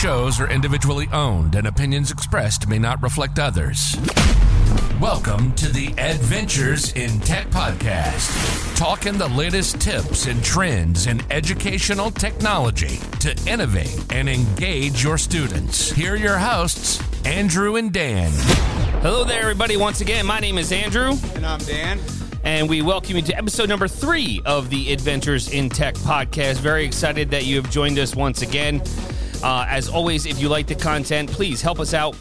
shows are individually owned and opinions expressed may not reflect others. Welcome to the Adventures in Tech podcast, talking the latest tips and trends in educational technology to innovate and engage your students. Here are your hosts, Andrew and Dan. Hello there, everybody. Once again, my name is Andrew. And I'm Dan. And we welcome you to episode number three of the Adventures in Tech podcast. Very excited that you have joined us once again. Uh, as always, if you like the content, please help us out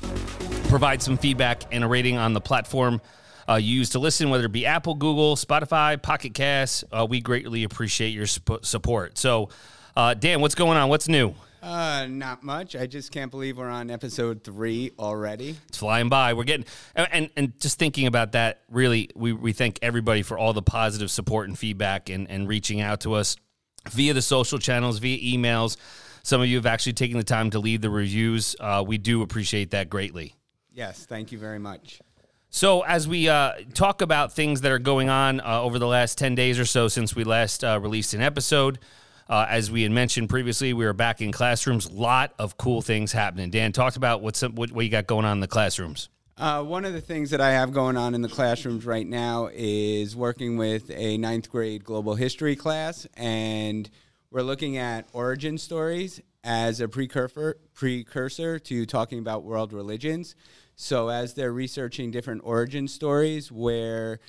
provide some feedback and a rating on the platform uh, you use to listen, whether it be Apple, Google, Spotify, Pocket Cast. Uh, we greatly appreciate your support. So, uh, Dan, what's going on? What's new? Uh, not much. I just can't believe we're on episode three already. It's flying by. We're getting and and just thinking about that. Really, we we thank everybody for all the positive support and feedback and and reaching out to us via the social channels, via emails. Some of you have actually taken the time to leave the reviews. Uh, we do appreciate that greatly. Yes, thank you very much. So, as we uh, talk about things that are going on uh, over the last 10 days or so since we last uh, released an episode, uh, as we had mentioned previously, we are back in classrooms. A lot of cool things happening. Dan, talked about what's what, what you got going on in the classrooms. Uh, one of the things that I have going on in the classrooms right now is working with a ninth grade global history class, and we're looking at origin stories as a precursor precursor to talking about world religions. So as they're researching different origin stories, we're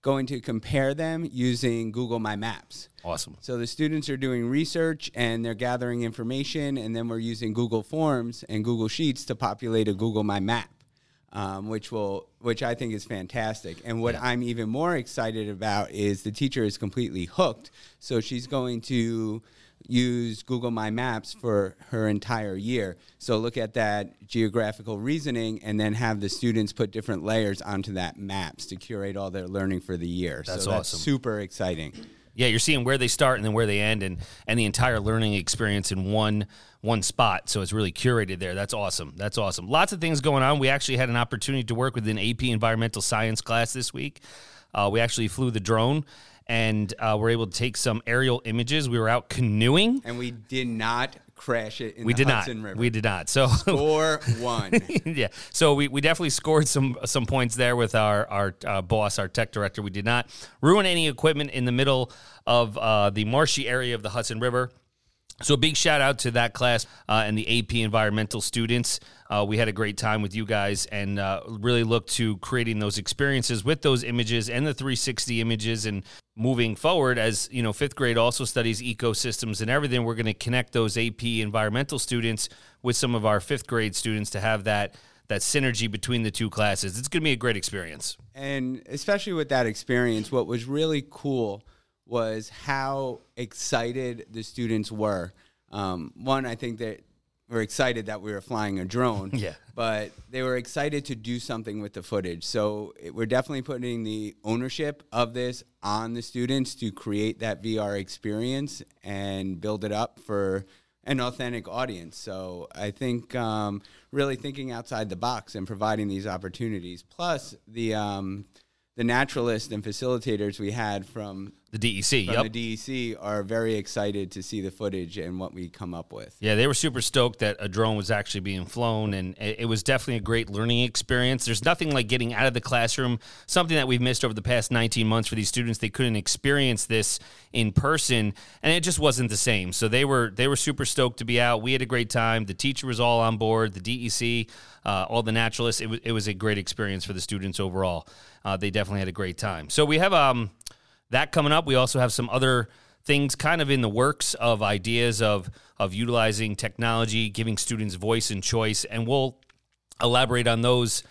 going to compare them using Google My Maps. Awesome. So the students are doing research and they're gathering information, and then we're using Google Forms and Google Sheets to populate a Google My Map. Um, which will, which I think is fantastic. And what. I'm even more excited about is the teacher is completely hooked. So she's going to use Google My Maps for her entire year. So look at that geographical reasoning and then have the students put different layers onto that maps to curate all their learning for the year. That's so that's awesome. super exciting. Yeah, you're seeing where they start and then where they end and and the entire learning experience in one one spot. So it's really curated there. That's awesome. That's awesome. Lots of things going on. We actually had an opportunity to work with an AP environmental science class this week. Uh, we actually flew the drone and uh, we're able to take some aerial images. We were out canoeing, and we did not crash it. we did Hudson not. River. We did not. So score one. yeah. So we, we definitely scored some some points there with our our uh, boss, our tech director. We did not ruin any equipment in the middle of uh, the marshy area of the Hudson River. So, a big shout out to that class uh, and the AP environmental students. Uh, we had a great time with you guys and uh, really look to creating those experiences with those images and the 360 images. And moving forward, as you know, fifth grade also studies ecosystems and everything, we're going to connect those AP environmental students with some of our fifth grade students to have that that synergy between the two classes. It's going to be a great experience. And especially with that experience, what was really cool was how excited the students were. Um, one, I think that we're excited that we were flying a drone. yeah. But they were excited to do something with the footage. So it, we're definitely putting the ownership of this on the students to create that VR experience and build it up for an authentic audience. So I think um, really thinking outside the box and providing these opportunities, plus the um, the naturalists and facilitators we had from the DEC, from yep. the DEC are very excited to see the footage and what we come up with. Yeah, they were super stoked that a drone was actually being flown, and it was definitely a great learning experience. There's nothing like getting out of the classroom, something that we've missed over the past 19 months for these students. They couldn't experience this in person, and it just wasn't the same. So they were they were super stoked to be out. We had a great time. The teacher was all on board. The DEC, uh, all the naturalists. It was it was a great experience for the students overall. Uh, they definitely had a great time. So we have um that coming up. We also have some other things kind of in the works of ideas of of utilizing technology, giving students voice and choice, and we'll elaborate on those.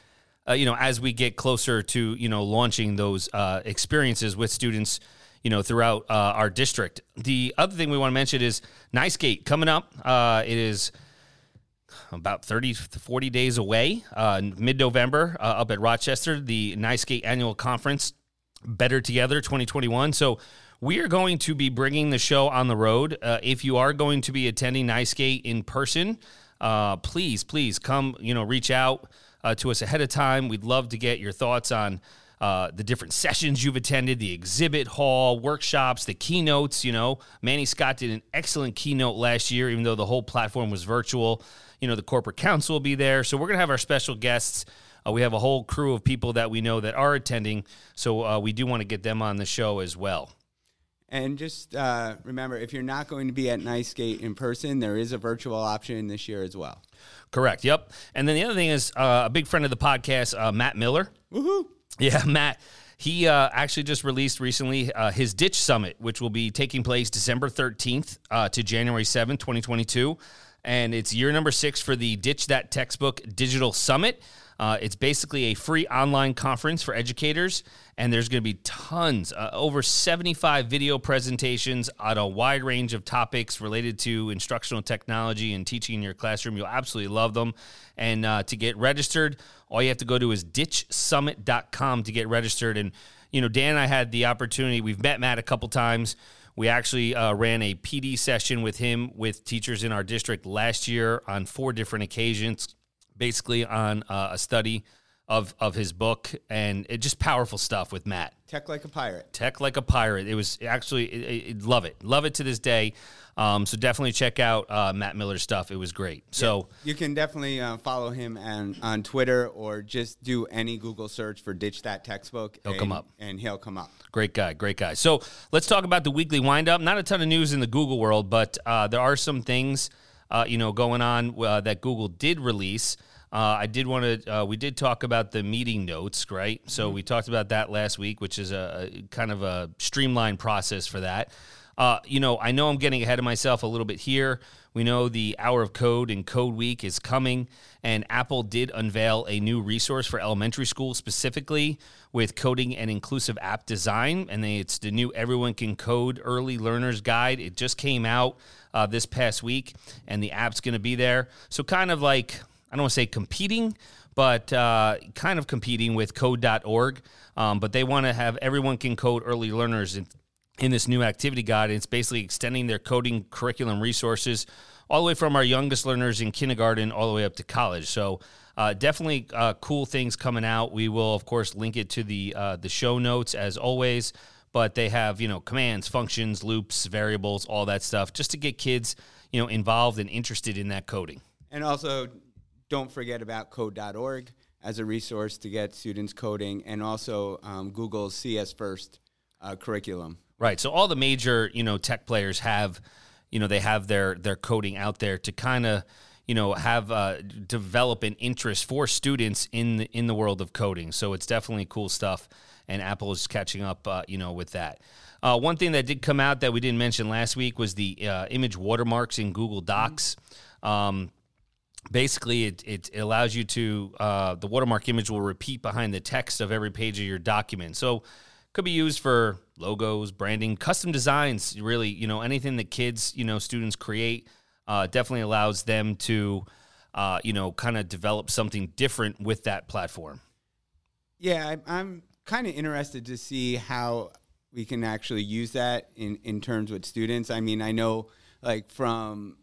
Uh, you know, as we get closer to you know launching those uh, experiences with students, you know, throughout uh, our district. The other thing we want to mention is NYSCATE coming up. Uh, it is about 30 to 40 days away, uh, mid November, uh, up at Rochester, the NYSCATE annual conference Better Together 2021. So we are going to be bringing the show on the road. Uh, if you are going to be attending NYSCATE in person, uh, please, please come, you know, reach out uh, to us ahead of time. We'd love to get your thoughts on uh, the different sessions you've attended, the exhibit hall, workshops, the keynotes. You know, Manny Scott did an excellent keynote last year, even though the whole platform was virtual. You know, the corporate council will be there. So we're going to have our special guests. Uh, we have a whole crew of people that we know that are attending. So uh, we do want to get them on the show as well. And just uh, remember, if you're not going to be at NYSCATE in person, there is a virtual option this year as well. Correct. Yep. And then the other thing is uh, a big friend of the podcast, uh, Matt Miller. Woohoo! Yeah, Matt. He uh, actually just released recently uh, his Ditch Summit, which will be taking place December 13th uh, to January 7th, 2022. And it's year number six for the Ditch That Textbook Digital Summit. Uh, it's basically a free online conference for educators, and there's going to be tons, uh, over 75 video presentations on a wide range of topics related to instructional technology and teaching in your classroom. You'll absolutely love them. And uh, to get registered, all you have to go to is ditchsummit.com to get registered. And, you know, Dan and I had the opportunity, we've met Matt a couple times. We actually uh, ran a PD session with him with teachers in our district last year on four different occasions basically on uh, a study of of his book and it just powerful stuff with Matt. Tech like a pirate. Tech like a pirate. It was actually it, it, love it, love it to this day. Um, so definitely check out uh, Matt Miller's stuff. It was great. So you can definitely uh, follow him and on Twitter or just do any Google search for "ditch that textbook." He'll and, come up, and he'll come up. Great guy, great guy. So let's talk about the weekly windup. Not a ton of news in the Google world, but uh, there are some things uh, you know going on uh, that Google did release. Uh, I did want to. Uh, we did talk about the meeting notes, right? So mm-hmm. we talked about that last week, which is a, a kind of a streamlined process for that. Uh, you know, I know I'm getting ahead of myself a little bit here. We know the Hour of Code and Code Week is coming, and Apple did unveil a new resource for elementary school specifically with coding and inclusive app design. And they, it's the new Everyone Can Code Early Learners Guide. It just came out uh, this past week, and the app's going to be there. So, kind of like I don't want to say competing, but uh, kind of competing with code.org. Um, but they want to have everyone can code early learners in, in this new activity guide. It's basically extending their coding curriculum resources all the way from our youngest learners in kindergarten all the way up to college. So uh, definitely uh, cool things coming out. We will, of course, link it to the uh, the show notes as always. But they have you know commands, functions, loops, variables, all that stuff, just to get kids you know involved and interested in that coding. And also don't forget about code.org as a resource to get students coding and also um, Google's CS First uh, curriculum. Right. So all the major, you know, tech players have, you know, they have their their coding out there to kind of, you know, have uh, develop an interest for students in the, in the world of coding. So it's definitely cool stuff, and Apple is catching up, uh, you know, with that. Uh, one thing that did come out that we didn't mention last week was the uh, image watermarks in Google Docs. Um, basically it, it allows you to uh, the watermark image will repeat behind the text of every page of your document so could be used for logos branding custom designs really you know anything that kids you know students create uh, definitely allows them to uh, you know kind of develop something different with that platform yeah i'm kind of interested to see how we can actually use that in, in terms with students i mean i know like from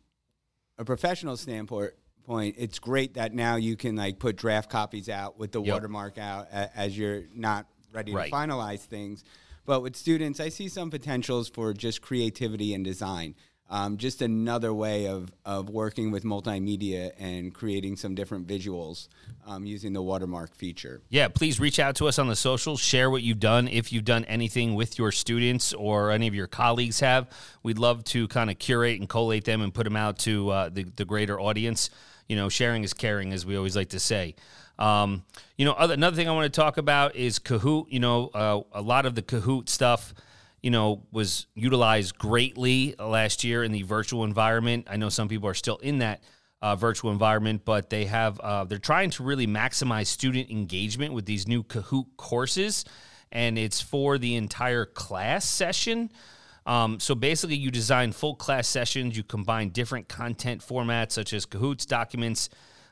a professional standpoint point, it's great that now you can like put draft copies out with the yep. watermark out as you're not ready right. to finalize things. But with students, I see some potentials for just creativity and design. Um, just another way of, of working with multimedia and creating some different visuals um, using the watermark feature. Yeah, please reach out to us on the socials. Share what you've done. If you've done anything with your students or any of your colleagues have, we'd love to kind of curate and collate them and put them out to uh, the, the greater audience you know, sharing is caring, as we always like to say. Um, you know, other, another thing I want to talk about is Kahoot. You know, uh, a lot of the Kahoot stuff, you know, was utilized greatly last year in the virtual environment. I know some people are still in that uh, virtual environment, but they have uh, they're trying to really maximize student engagement with these new Kahoot courses, and it's for the entire class session. Um, so basically, you design full class sessions. You combine different content formats such as Kahoots, documents,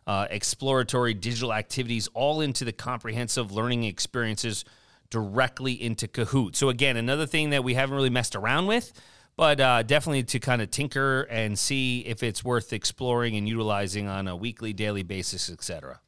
uh, exploratory digital activities, all into the comprehensive learning experiences directly into Kahoot. So again, another thing that we haven't really messed around with, but uh, definitely to kind of tinker and see if it's worth exploring and utilizing on a weekly, daily basis, etc.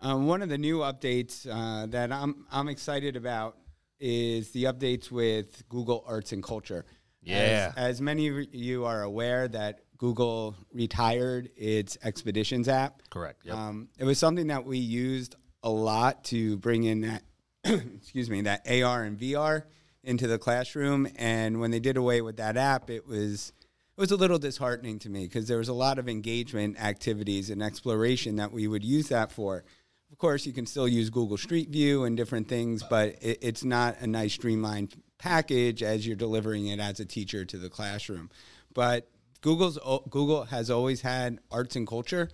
Um, one of the new updates uh, that I'm I'm excited about is the updates with Google Arts and Culture. Yeah. As, as many of you are aware, that Google retired its Expeditions app. Correct. Yep. Um, it was something that we used a lot to bring in that, excuse me, that AR and VR into the classroom. And when they did away with that app, it was it was a little disheartening to me because there was a lot of engagement activities and exploration that we would use that for. Of course, you can still use Google Street View and different things, but it, it's not a nice streamlined package as you're delivering it as a teacher to the classroom. But Google's Google has always had arts and culture,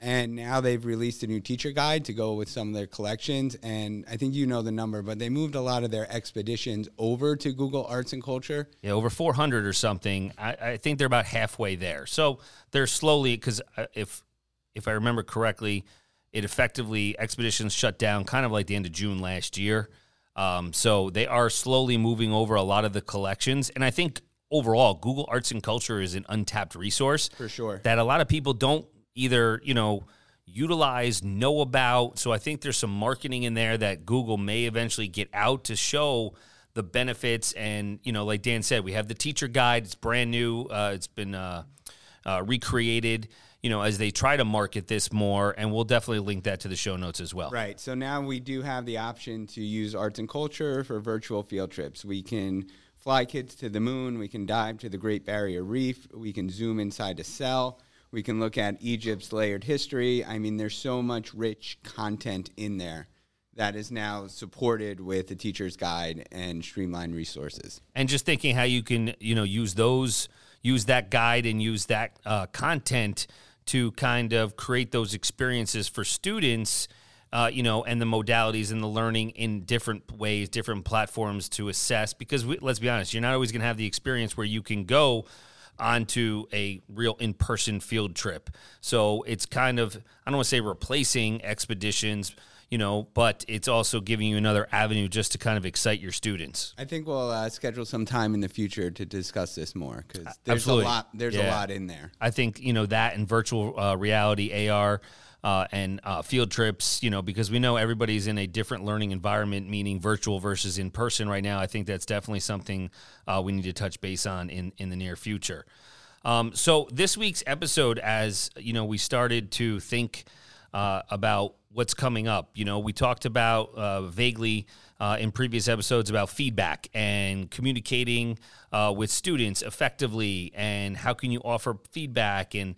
and now they've released a new teacher guide to go with some of their collections. And I think you know the number, but they moved a lot of their expeditions over to Google Arts and Culture. Yeah, over 400 or something. I, I think they're about halfway there. So they're slowly because if if I remember correctly, it effectively expeditions shut down kind of like the end of June last year. Um, so they are slowly moving over a lot of the collections, and I think overall, Google Arts and Culture is an untapped resource For sure. that a lot of people don't either, you know, utilize, know about. So I think there's some marketing in there that Google may eventually get out to show the benefits. And you know, like Dan said, we have the teacher guide. It's brand new. Uh, it's been uh, uh, recreated. You know, as they try to market this more, and we'll definitely link that to the show notes as well. Right. So now we do have the option to use arts and culture for virtual field trips. We can fly kids to the moon. We can dive to the Great Barrier Reef. We can zoom inside a cell. We can look at Egypt's layered history. I mean, there's so much rich content in there that is now supported with the teacher's guide and streamlined resources. and just thinking how you can you know use those use that guide and use that uh, content to kind of create those experiences for students uh, you know and the modalities and the learning in different ways different platforms to assess because we, let's be honest you're not always going to have the experience where you can go onto a real in-person field trip so it's kind of i don't want to say replacing expeditions you know but it's also giving you another avenue just to kind of excite your students I think we'll uh, schedule some time in the future to discuss this more because there's Absolutely. a lot. There's a lot in there. I think you know that and virtual uh, reality AR uh, and uh, field trips. You know because we know everybody's in a different learning environment, meaning virtual versus in person right now. I think that's definitely something uh, we need to touch base on in in the near future. Um, so this week's episode, as you know, we started to think uh, about what's coming up. You know, we talked about uh, vaguely uh, in previous episodes about feedback and communicating with students effectively, and how can you offer feedback and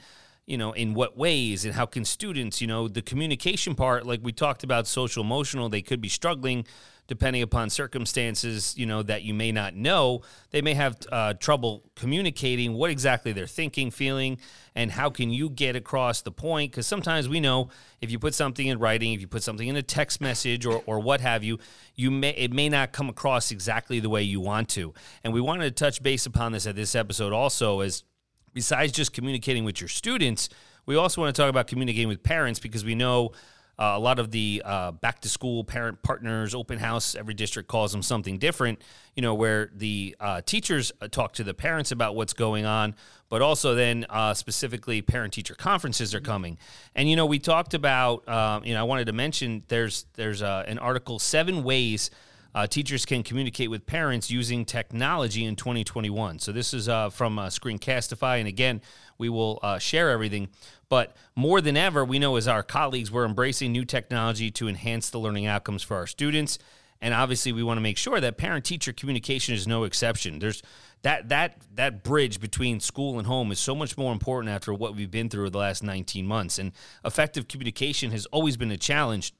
you know in what ways and how can students you know the communication part like we talked about social emotional they could be struggling depending upon circumstances you know that you may not know. They may have uh, trouble communicating what exactly they're thinking feeling and how can you get across the point? Because sometimes we know if you put something in writing if you put something in a text message or, or what have you you may it may not come across exactly the way you want to. And we wanted to touch base upon this at this episode also as besides just communicating with your students, we also want to talk about communicating with parents because we know uh, a lot of the uh, back to school parent partners, open house, every district calls them something different, you know, where the uh, teachers uh, talk to the parents about what's going on, but also then uh, specifically parent teacher conferences are coming. And, you know, we talked about, um, you know, I wanted to mention there's, there's uh, an article, Seven Ways uh, teachers can communicate with parents using technology in 2021. So this is uh, from uh, Screencastify, and again, we will uh, share everything. But more than ever, we know as our colleagues, we're embracing new technology to enhance the learning outcomes for our students. And obviously, we want to make sure that parent-teacher communication is no exception. There's that that that bridge between school and home is so much more important after what we've been through the last 19 months. And effective communication has always been a challenge.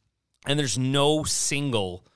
And there's no single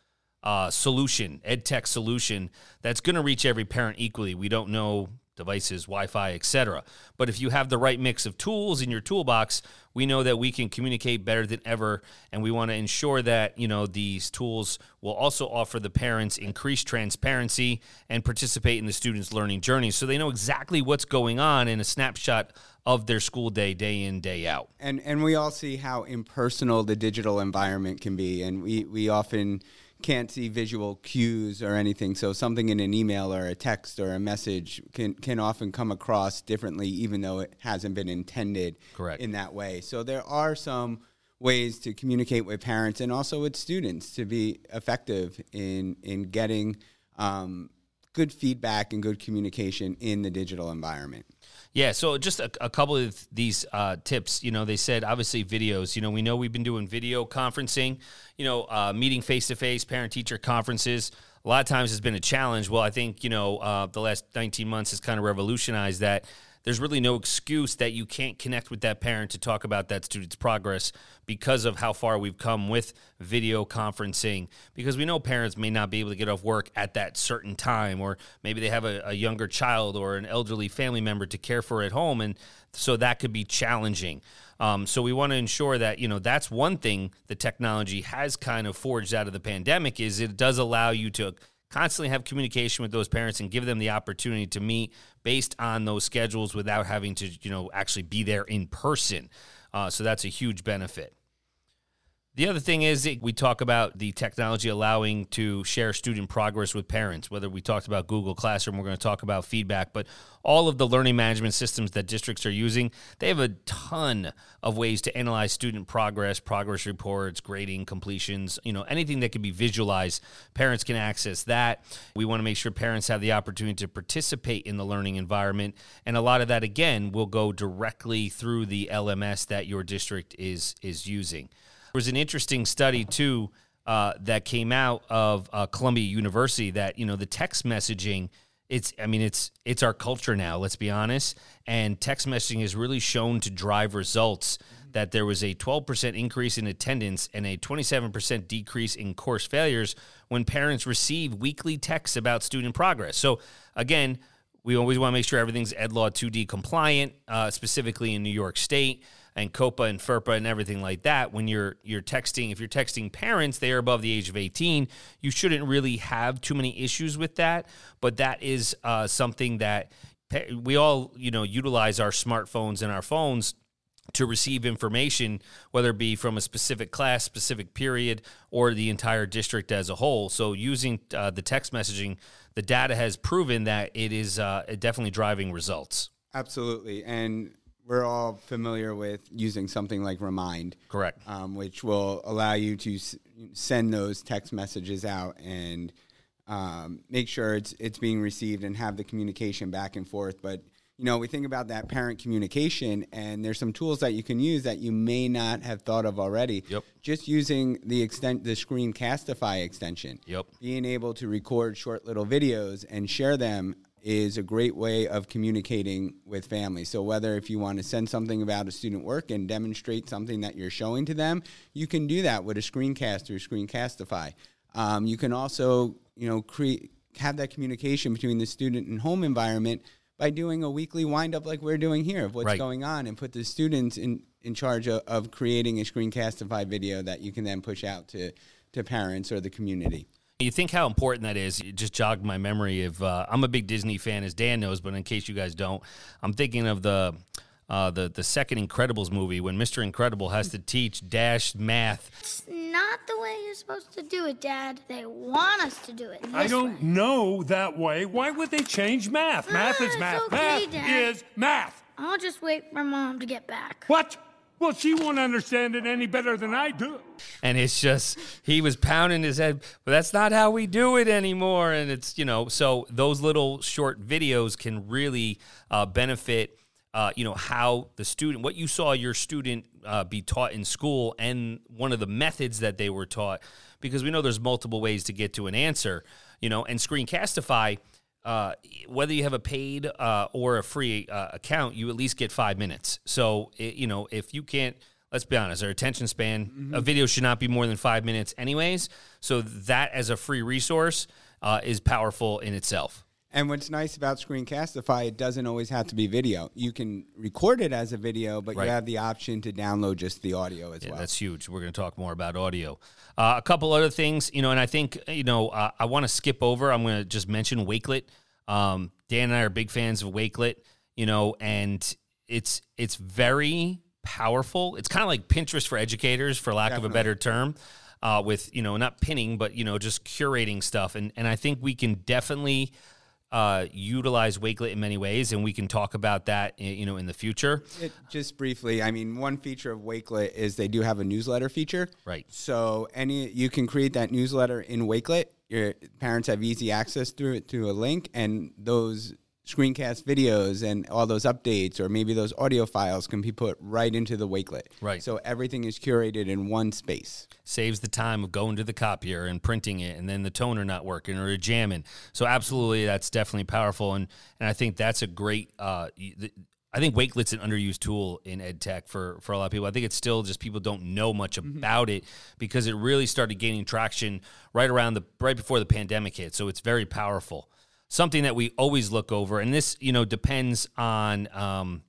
uh, solution, ed tech solution that's going to reach every parent equally. We don't know devices, Wi-Fi, etc. But if you have the right mix of tools in your toolbox, we know that we can communicate better than ever, and we want to ensure that you know these tools will also offer the parents increased transparency and participate in the students' learning journey, so they know exactly what's going on in a snapshot of their school day, day in, day out. and and we all see how impersonal the digital environment can be and we we often can't see visual cues or anything so something in an email or a text or a message can can often come across differently even though it hasn't been intended Correct. in that way so there are some ways to communicate with parents and also with students to be effective in in getting um, good feedback and good communication in the digital environment. Yeah, so just a, a couple of these uh, tips. You know, they said obviously videos. You know, we know we've been doing video conferencing. You know, uh, meeting face to face, parent teacher conferences. A lot of times has been a challenge. Well, I think you know uh, the last 19 months has kind of revolutionized that there's really no excuse that you can't connect with that parent to talk about that student's progress because of how far we've come with video conferencing. Because we know parents may not be able to get off work at that certain time, or maybe they have a, a younger child or an elderly family member to care for at home. And so that could be challenging. Um, so we want to ensure that you know that's one thing the technology has kind of forged out of the pandemic is it does allow you to constantly have communication with those parents and give them the opportunity to meet based on those schedules without having to you know actually be there in person. Uh, so that's a huge benefit the other thing is we talk about the technology allowing to share student progress with parents. Whether we talked about Google Classroom, we're going to talk about feedback, but all of the learning management systems that districts are using, they have a ton of ways to analyze student progress, progress reports, grading, completions, you know, anything that can be visualized. Parents can access that. We want to make sure parents have the opportunity to participate in the learning environment, and a lot of that again will go directly through the LMS that your district is is using. There was an interesting study too uh, that came out of uh, Columbia University that you know the text messaging. It's I mean it's it's our culture now. Let's be honest. And text messaging has really shown to drive results. That there was a 12% increase in attendance and a 27% decrease in course failures when parents receive weekly texts about student progress. So again, we always want to make sure everything's Ed Law 2D compliant, uh, specifically in New York State and COPPA and FERPA and everything like that. When you're you're texting, if you're texting parents, they are above the age of 18. You shouldn't really have too many issues with that. But that is uh, something that we all you know utilize our smartphones and our phones to receive information, whether it be from a specific class, specific period, or the entire district as a whole. So, using uh, the text messaging, the data has proven that it is uh, definitely driving results. Absolutely. And we're all familiar with using something like Remind. Correct. Um, which will allow you to s- send those text messages out and um, make sure it's it's being received and have the communication back and forth. But you know, we think about that parent communication, and there's some tools that you can use that you may not have thought of already. Yep. Just using the extent the Screencastify extension. Yep. Being able to record short little videos and share them is a great way of communicating with families. So whether if you want to send something about a student work and demonstrate something that you're showing to them, you can do that with a screencast or Screencastify. Um, you can also, you know, create have that communication between the student and home environment by doing a weekly wind up like we're doing here of what's Right. going on and put the students in, in charge of, of creating a Screencastify video that you can then push out to, to parents or the community. You think how important that is? It just jogged my memory of. Uh, I'm a big Disney fan, as Dan knows, but in case you guys don't, I'm thinking of the uh, the the second Incredibles movie when Mr. Incredible has to teach Dash math. It's not the way you're supposed to do it, Dad. They want us to do it. This I don't way. know that way. Why would they change math? Math Ah, is math. okay, math Dad. is math. I'll just wait for Mom to get back. What? Well, she won't understand it any better than I do. and it's just he was pounding his head but that's not how we do it anymore and it's you know so those little short videos can really uh, benefit uh, you know how the student what you saw your student uh, be taught in school and one of the methods that they were taught because we know there's multiple ways to get to an answer you know and screencastify uh, whether you have a paid uh, or a free uh, account, you at least get five minutes. So, it, you know, if you can't, let's be honest, our attention span, a video should not be more than five minutes, anyways. So, that as a free resource uh, is powerful in itself. And what's nice about Screencastify, it doesn't always have to be video. You can record it as a video, but Right. you have the option to download just the audio as Yeah, well. That's huge. We're going to talk more about audio. Uh, a couple other things, you know, and I think, you know, uh, I want to skip over. I'm going to just mention Wakelet. Um, Dan and I are big fans of Wakelet, you know, and it's it's very powerful. It's kind of like Pinterest for educators, for lack of a better term. Uh, with you know not pinning, but you know just curating stuff, and and I think we can definitely uh, utilize Wakelet in many ways, and we can talk about that, you know, in the future. It, just briefly, I mean, one feature of Wakelet is they do have a newsletter feature. Right. So any you can create that newsletter in Wakelet. Your parents have easy access through it to a link, and those screencast videos and all those updates, or maybe those audio files, can be put right into the Wakelet. Right. So everything is curated in one space. saves the time of going to the copier and printing it and then the toner not working or jamming. So absolutely that's definitely powerful and and I think that's a great uh the- I think Wakelet's an underused tool in ed tech for, for a lot of people. I think it's still just people don't know much about it because it really started gaining traction right around the right before the pandemic hit. So it's very powerful. Something that we always look over, and this you know depends on um,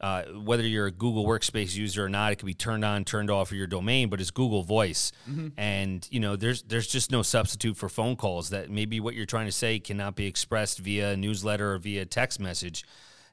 uh, whether you're a Google Workspace user or not, it can be turned on, turned off for your domain, but it's Google Voice, and you know there's there's just no substitute for phone calls. That maybe what you're trying to say cannot be expressed via newsletter or via text message,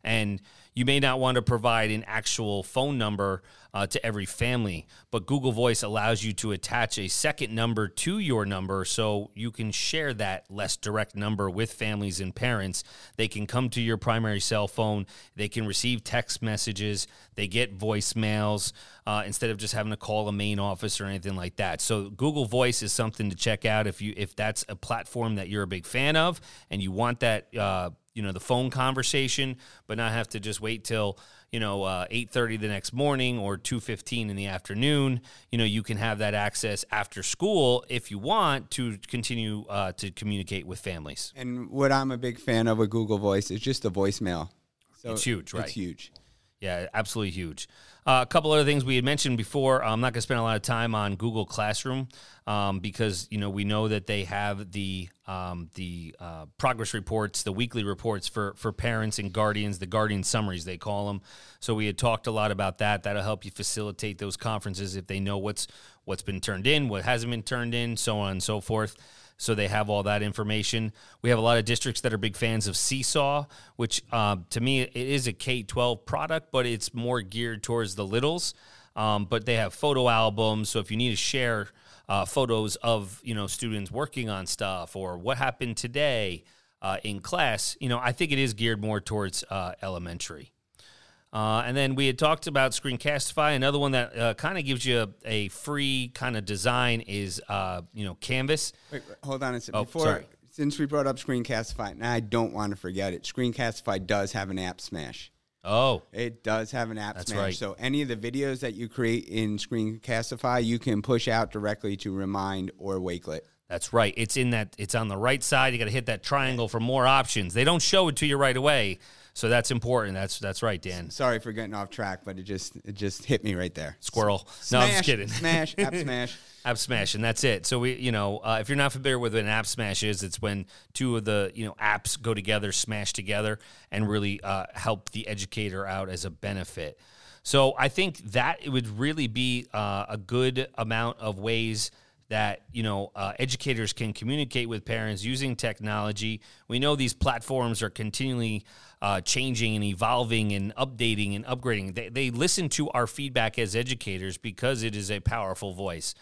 and you may not want to provide an actual phone number uh, to every family, but Google Voice allows you to attach a second number to your number so you can share that less direct number with families and parents. They can come to your primary cell phone, they can receive text messages, they get voicemails uh, instead of just having to call a main office or anything like that. So Google Voice is something to check out if you if that's a platform that you're a big fan of and you want that. Uh, you know the phone conversation, but not have to just wait till you know uh, eight thirty the next morning or two fifteen in the afternoon. You know you can have that access after school if you want to continue uh, to communicate with families. And what I'm a big fan of with Google Voice is just the voicemail. So It's huge, right? It's huge. Yeah, absolutely huge. Uh, a couple other things we had mentioned before. I'm not going to spend a lot of time on Google Classroom um, because you know we know that they have the um, the uh, progress reports, the weekly reports for for parents and guardians, the guardian summaries they call them. So we had talked a lot about that. That'll help you facilitate those conferences if they know what's what's been turned in, what hasn't been turned in, so on and so forth so they have all that information. We have a lot of districts that are big fans of Seesaw, which um, to me it is a K twelve product, but it's more geared towards the littles. Um, but they have photo albums, so if you need to share uh, photos of you know students working on stuff or what happened today uh, in class, you know I think it is geared more towards uh, elementary. Uh, and then we had talked about Screencastify. Another one that uh, kind of gives you a, a free kind of design is, uh, you know, Canvas. Wait, wait, hold on a second. Oh, Before, sorry. since we brought up Screencastify, and I don't want to forget it, Screencastify does have an app smash. Oh, It does have an app That's smash. right. So any of the videos that you create in Screencastify, you can push out directly to Remind or Wakelet. that's right. It's in that. It's on the right side. You got to hit that triangle for more options. They don't show it to you right away, so that's important. That's that's right, Dan. Sorry for getting off track, but it just it just hit me right there. Squirrel. No, I'm just kidding. Smash, app smash. app smash and that's it so we you know uh, if you're not familiar with what an app smash is it's when two of the you know apps go together smash together and really uh, help the educator out as a benefit so i think that it would really be uh, a good amount of ways that you know uh, educators can communicate with parents using technology we know these platforms are continually uh, changing and evolving and updating and upgrading they, they listen to our feedback as educators because it is a powerful voice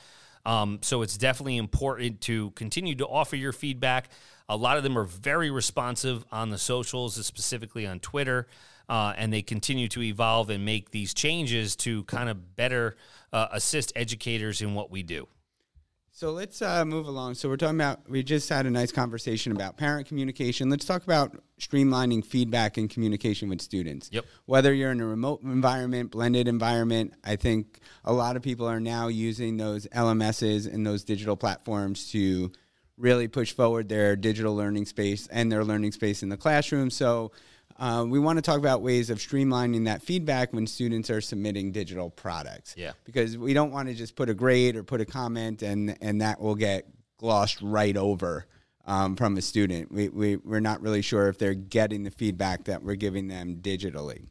um, so it's definitely important to continue to offer your feedback. A lot of them are very responsive on the socials, specifically on Twitter, uh, and they continue to evolve and make these changes to kind of better uh, assist educators in what we do. So let's uh, move along. So we're talking about we just had a nice conversation about parent communication. Let's talk about streamlining feedback and communication with students. Yep. Whether you're in a remote environment, blended environment, I think a lot of people are now using those LMSs and those digital platforms to really push forward their digital learning space and their learning space in the classroom. So uh, we want to talk about ways of streamlining that feedback when students are submitting digital products. Yeah. Because we don't want to just put a grade or put a comment and, and that will get glossed right over um, from a student. We, we, we're not really sure if they're getting the feedback that we're giving them digitally.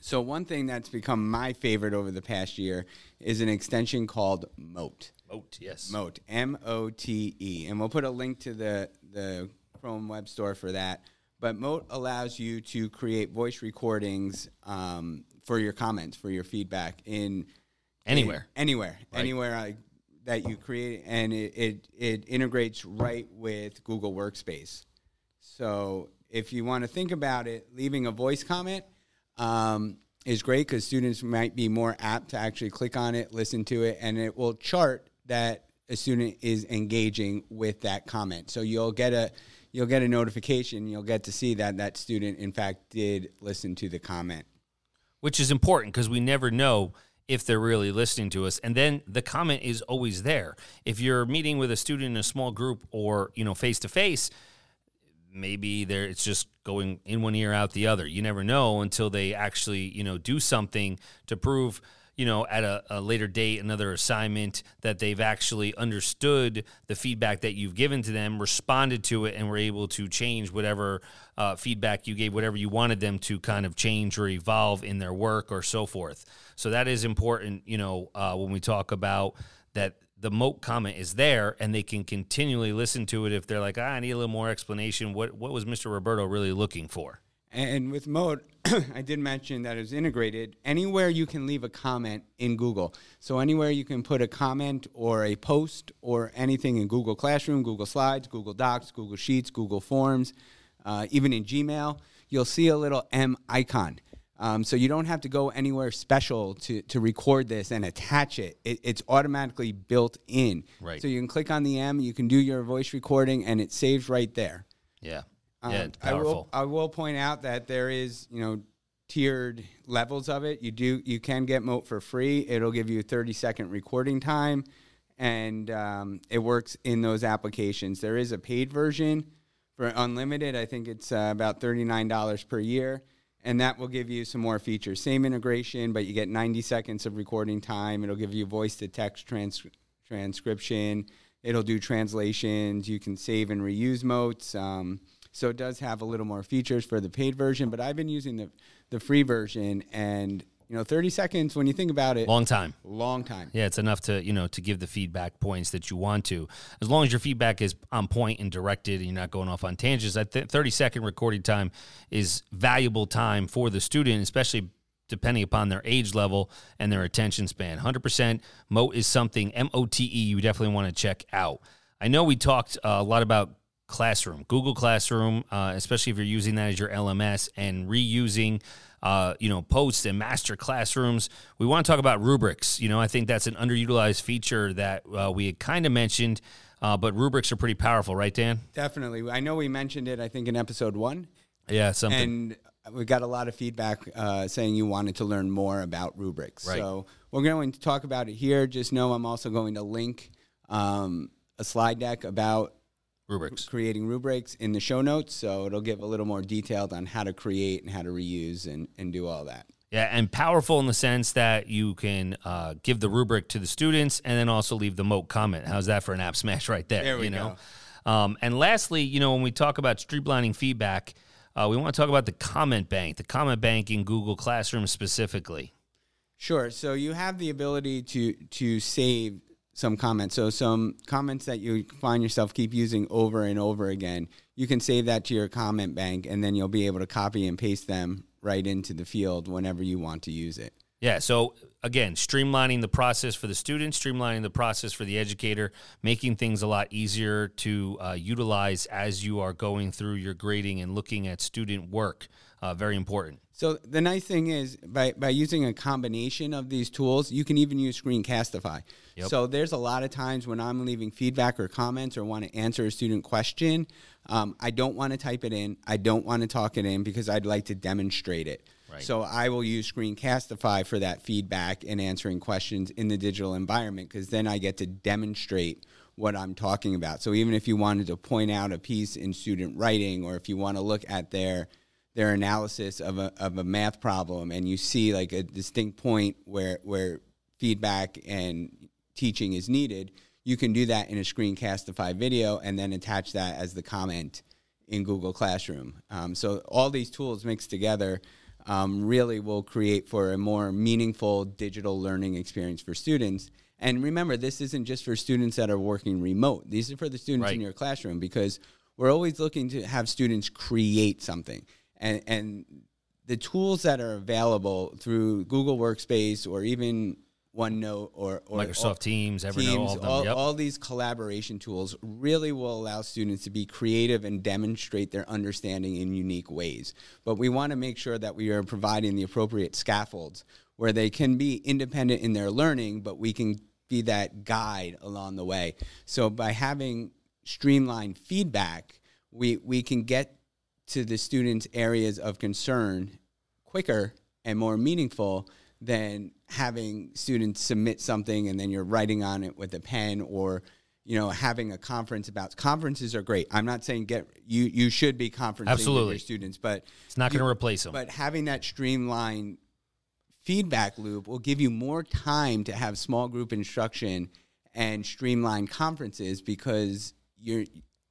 So, one thing that's become my favorite over the past year is an extension called Mote. Mote, yes. Mote, M O T E. And we'll put a link to the, the Chrome Web Store for that. But Mote allows you to create voice recordings um, for your comments, for your feedback in Anywhere. in- anywhere, anywhere uh, that you create, and it, it it integrates right with Google Workspace. So if you want to think about it, leaving a voice comment um, is great because students might be more apt to actually click on it, listen to it, and it will chart that a student is engaging with that comment. So you'll get a you'll get a notification. You'll get to see that that student, in fact, did listen to the comment. which is important because we never know if they're really listening to us and then the comment is always there if you're meeting with a student in a small group or you know face to face maybe there it's just going in one ear out the other you never know until they actually you know do something to prove you know at a, a later date another assignment that they've actually understood the feedback that you've given to them responded to it and were able to change whatever uh, feedback you gave whatever you wanted them to kind of change or evolve in their work or so forth. So that is important you know uh, when we talk about that the mote comment is there and they can continually listen to it if they're like ah, i need a little more explanation. What what was mr roberto really looking for And with Mote, I did mention that it's integrated anywhere you can leave a comment in Google. So anywhere you can put a comment or a post or anything in Google Classroom, Google Slides, Google Docs, Google Sheets, Google Forms, uh, even in Gmail, you'll see a little M icon. Um, so you don't have to go anywhere special to, to record this and attach it. it. It's automatically built in. Right. So you can click on the M, you can do your voice recording, and it saves right there. yeah Um, yeah I will, I will point out that there is, you know, tiered levels of it. You do, you can get Mote for free. It'll give you 30 second recording time, and um, it works in those applications. There is a paid version for unlimited. I think it's uh, about $39 per year, and that will give you some more features. Same integration, but you get 90 seconds of recording time. It'll give you voice to text trans- transcription. It'll do translations. You can save and reuse motes. Um, so it does have a little more features for the paid version, but I've been using the, the free version and you know 30 seconds when you think about it long time long time. Yeah, it's enough to you know to give the feedback points that you want to, as long as your feedback is on point and directed, and you're not going off on tangents. I think 30 second recording time is valuable time for the student, especially depending upon their age level and their attention span. 100% Mote is something M O T E you definitely want to check out. I know we talked uh, a lot about Classroom, Google Classroom, uh, especially if you're using that as your LMS and reusing, uh, you know, posts and master classrooms. We want to talk about rubrics. You know, I think that's an underutilized feature that uh, we had kind of mentioned, uh, but rubrics are pretty powerful, right, Dan? Definitely. I know we mentioned it, I think, in episode one. Yeah, something. And we got a lot of feedback uh, saying you wanted to learn more about rubrics. Right. So we're going to talk about it here. Just know I'm also going to link um, a slide deck about rubrics. creating rubrics in the show notes. So it'll give a little more detailed on how to create and how to reuse and, and do all that. Yeah, and powerful in the sense that you can uh, give the rubric to the students and then also leave the mote comment. How's that for an app smash right there? There we you know? Um, and lastly, you know, when we talk about streamlining feedback, uh, we want to talk about the comment bank, the comment bank in Google Classroom specifically. Sure. So you have the ability to to save some comments. So some comments that you find yourself keep using over and over again, you can save that to your comment bank, and then you'll be able to copy and paste them right into the field whenever you want to use it. Yeah. So again, streamlining the process for the student, streamlining the process for the educator, making things a lot easier to uh, utilize as you are going through your grading and looking at student work. Uh, very important. So the nice thing is by, by using a combination of these tools, you can even use Screencastify. Yep. So there's a lot of times when I'm leaving feedback or comments or want to answer a student question, um, I don't want to type it in. I don't want to talk it in because I'd like to demonstrate it. Right. So I will use Screencastify for that feedback and answering questions in the digital environment because then I get to demonstrate what I'm talking about. So even if you wanted to point out a piece in student writing or if you want to look at their their analysis of a, of a math problem and you see like a distinct point where where feedback and teaching is needed, you can do that in a screencastify video and then attach that as the comment in Google Classroom. Um, so all these tools mixed together um, really will create for a more meaningful digital learning experience for students. And remember, this isn't just for students that are working remote. These are for the students in your classroom because we're always looking to have students create something. And, and the tools that are available through Google Workspace or even OneNote or, or Microsoft or Teams, Evernote, Teams, all of them, all, yep. all these collaboration tools really will allow students to be creative and demonstrate their understanding in unique ways. But we want to make sure that we are providing the appropriate scaffolds where they can be independent in their learning, but we can be that guide along the way. So by having streamlined feedback, we, we can get to the students' areas of concern quicker and more meaningful than having students submit something and then you're writing on it with a pen or you know having a conference about conferences are great i'm not saying get you you should be conferencing Absolutely. with your students but It's not going to replace them. but having that streamlined feedback loop will give you more time to have small group instruction and streamline conferences because you're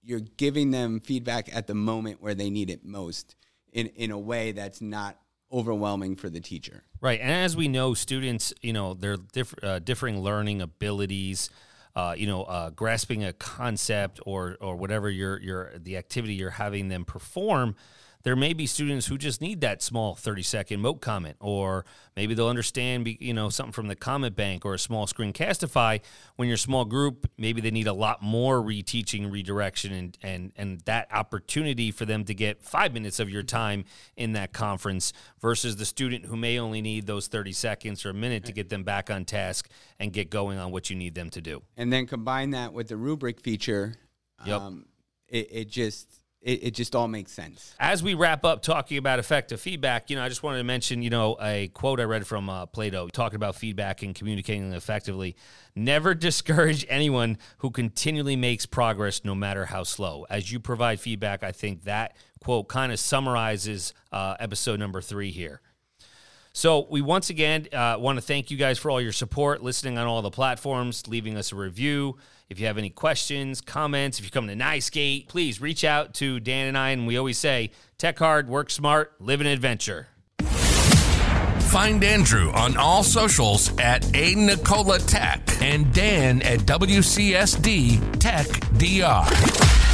you're giving them feedback at the moment where they need it most in in a way that's not overwhelming for the teacher. Right, and as we know, students, you know, their diff- uh, differing learning abilities, uh, you know, uh, grasping a concept or or whatever your your the activity you're having them perform. There may be students who just need that small 30 second Mote comment, or maybe they'll understand, you know, something from the comment bank or a small Screencastify. When you're a small group, maybe they need a lot more reteaching, redirection, and and and that opportunity for them to get five minutes of your time in that conference versus the student who may only need those 30 seconds or a minute to get them back on task and get going on what you need them to do. And then combine that with the rubric feature. Yep. Um, it, it just it, it just all makes sense. As we wrap up talking about effective feedback, you know, I just wanted to mention, you know, a quote I read from uh, Plato talking about feedback and communicating effectively. Never discourage anyone who continually makes progress, no matter how slow. As you provide feedback, I think that quote kind of summarizes uh, episode number three here. So we once again uh, want to thank you guys for all your support, listening on all the platforms, leaving us a review. If you have any questions, comments, if you come to NYSCATE, please reach out to Dan and I. And we always say, tech hard, work smart, live an adventure. Find Andrew on all socials at A Nicola Tech and Dan at WCSD Tech DR.